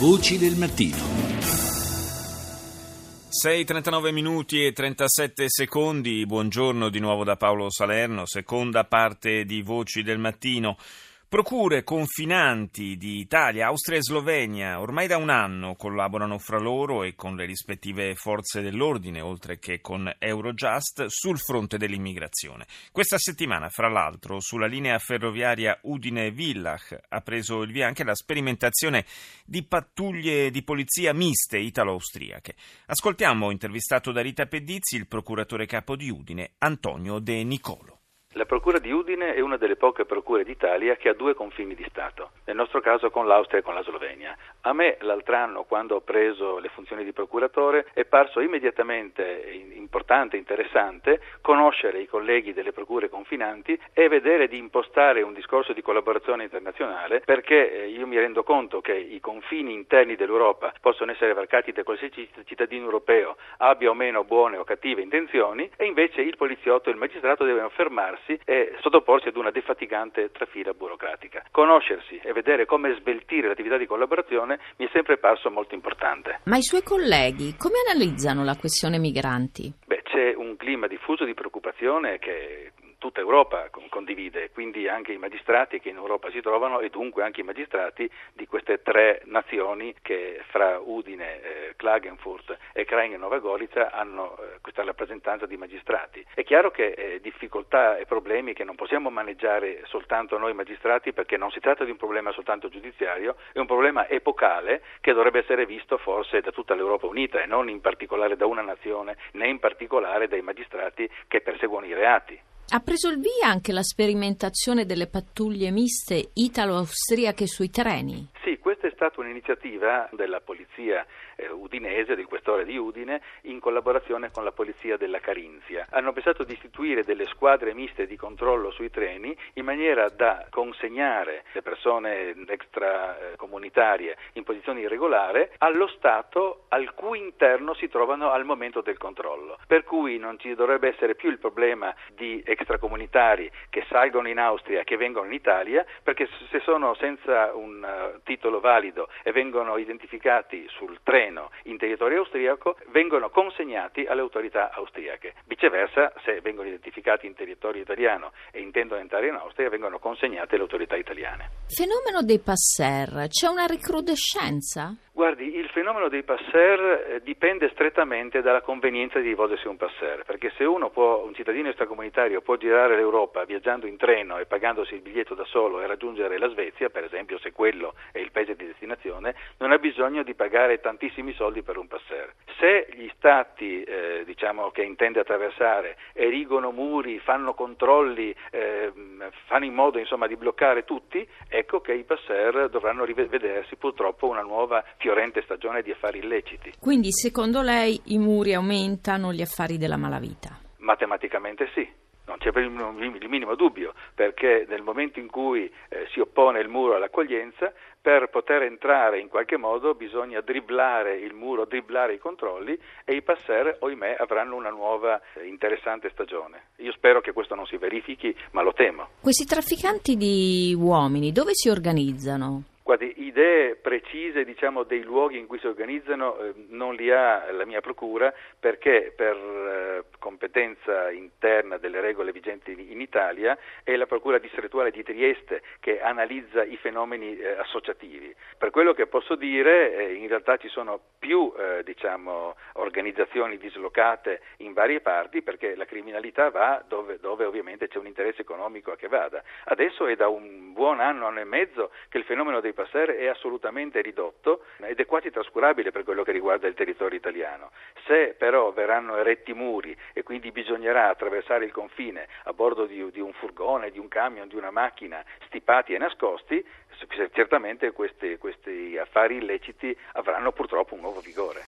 Voci del mattino. 6.39 minuti e 37 secondi, buongiorno di nuovo da Paolo Salerno, seconda parte di Voci del Mattino. Procure confinanti di Italia, Austria e Slovenia ormai da un anno collaborano fra loro e con le rispettive forze dell'ordine, oltre che con Eurojust, sul fronte dell'immigrazione. Questa settimana, fra l'altro, sulla linea ferroviaria Udine-Villach ha preso il via anche la sperimentazione di pattuglie di polizia miste italo-austriache. Ascoltiamo, intervistato da Rita Pedizzi, il procuratore capo di Udine, Antonio De Nicolo. La Procura di Udine è una delle poche procure d'Italia che ha due confini di Stato, nel nostro caso con l'Austria e con la Slovenia. A me l'altro anno, quando ho preso le funzioni di procuratore, è parso immediatamente importante, interessante, conoscere i colleghi delle procure confinanti e vedere di impostare un discorso di collaborazione internazionale perché eh, io mi rendo conto che i confini interni dell'Europa possono essere varcati da qualsiasi cittadino europeo abbia o meno buone o cattive intenzioni e invece il poliziotto e il magistrato devono fermarsi e sottoporsi ad una defatigante trafila burocratica. Conoscersi e vedere come sveltire l'attività di collaborazione mi è sempre parso molto importante. Ma i suoi colleghi come analizzano la questione migranti? Beh, c'è un clima diffuso di preoccupazione che tutta Europa condivide, quindi anche i magistrati che in Europa si trovano e dunque anche i magistrati di queste tre nazioni che fra Udine, eh, Klagenfurt e Krain e Nova Gorica hanno eh, questa rappresentanza di magistrati. È chiaro che eh, difficoltà e problemi che non possiamo maneggiare soltanto noi magistrati perché non si tratta di un problema soltanto giudiziario, è un problema epocale che dovrebbe essere visto forse da tutta l'Europa unita e non in particolare da una nazione né in particolare dai magistrati che perseguono i reati. Ha preso il via anche la sperimentazione delle pattuglie miste italo-austriache sui treni? Sì, stata un'iniziativa della polizia eh, udinese, del questore di Udine, in collaborazione con la polizia della Carinzia. Hanno pensato di istituire delle squadre miste di controllo sui treni in maniera da consegnare le persone extracomunitarie in posizione irregolare allo Stato al cui interno si trovano al momento del controllo. Per cui non ci dovrebbe essere più il problema di extracomunitari che salgono in Austria, che vengono in Italia, perché se sono senza un uh, titolo valido e vengono identificati sul treno in territorio austriaco vengono consegnati alle autorità austriache. Viceversa, se vengono identificati in territorio italiano e intendono entrare in Austria, vengono consegnati alle autorità italiane. Fenomeno dei passer, c'è una recrudescenza? Guardi, il fenomeno dei passer eh, dipende strettamente dalla convenienza di rivolgersi a un passer, perché se uno può, un cittadino extracomunitario può girare l'Europa viaggiando in treno e pagandosi il biglietto da solo e raggiungere la Svezia, per esempio, se quello è il paese di destinazione, non ha bisogno di pagare tantissimi soldi per un passer. Se gli stati eh, diciamo, che intende attraversare erigono muri, fanno controlli, eh, fanno in modo insomma, di bloccare tutti, ecco che i passer dovranno rivedersi purtroppo una nuova fiorente stagione di affari illeciti. Quindi secondo lei i muri aumentano gli affari della malavita? Matematicamente sì. Non c'è il minimo dubbio, perché nel momento in cui eh, si oppone il muro all'accoglienza, per poter entrare in qualche modo bisogna dribblare il muro, dribblare i controlli e i passer, ohimè, avranno una nuova eh, interessante stagione. Io spero che questo non si verifichi, ma lo temo. Questi trafficanti di uomini dove si organizzano? Guardi, idee precise diciamo, dei luoghi in cui si organizzano eh, non li ha la mia procura perché per eh, competenza interna delle regole vigenti in Italia è la procura distrettuale di Trieste che analizza i fenomeni eh, associativi. Quello che posso dire eh, in realtà ci sono più eh, diciamo, organizzazioni dislocate in varie parti perché la criminalità va dove, dove ovviamente c'è un interesse economico a che vada. Adesso è da un buon anno, anno e mezzo che il fenomeno dei passer è assolutamente ridotto ed è quasi trascurabile per quello che riguarda il territorio italiano. Se però verranno eretti muri e quindi bisognerà attraversare il confine a bordo di, di un furgone, di un camion, di una macchina stipati e nascosti, certamente questi, questi affari illeciti avranno purtroppo un nuovo vigore.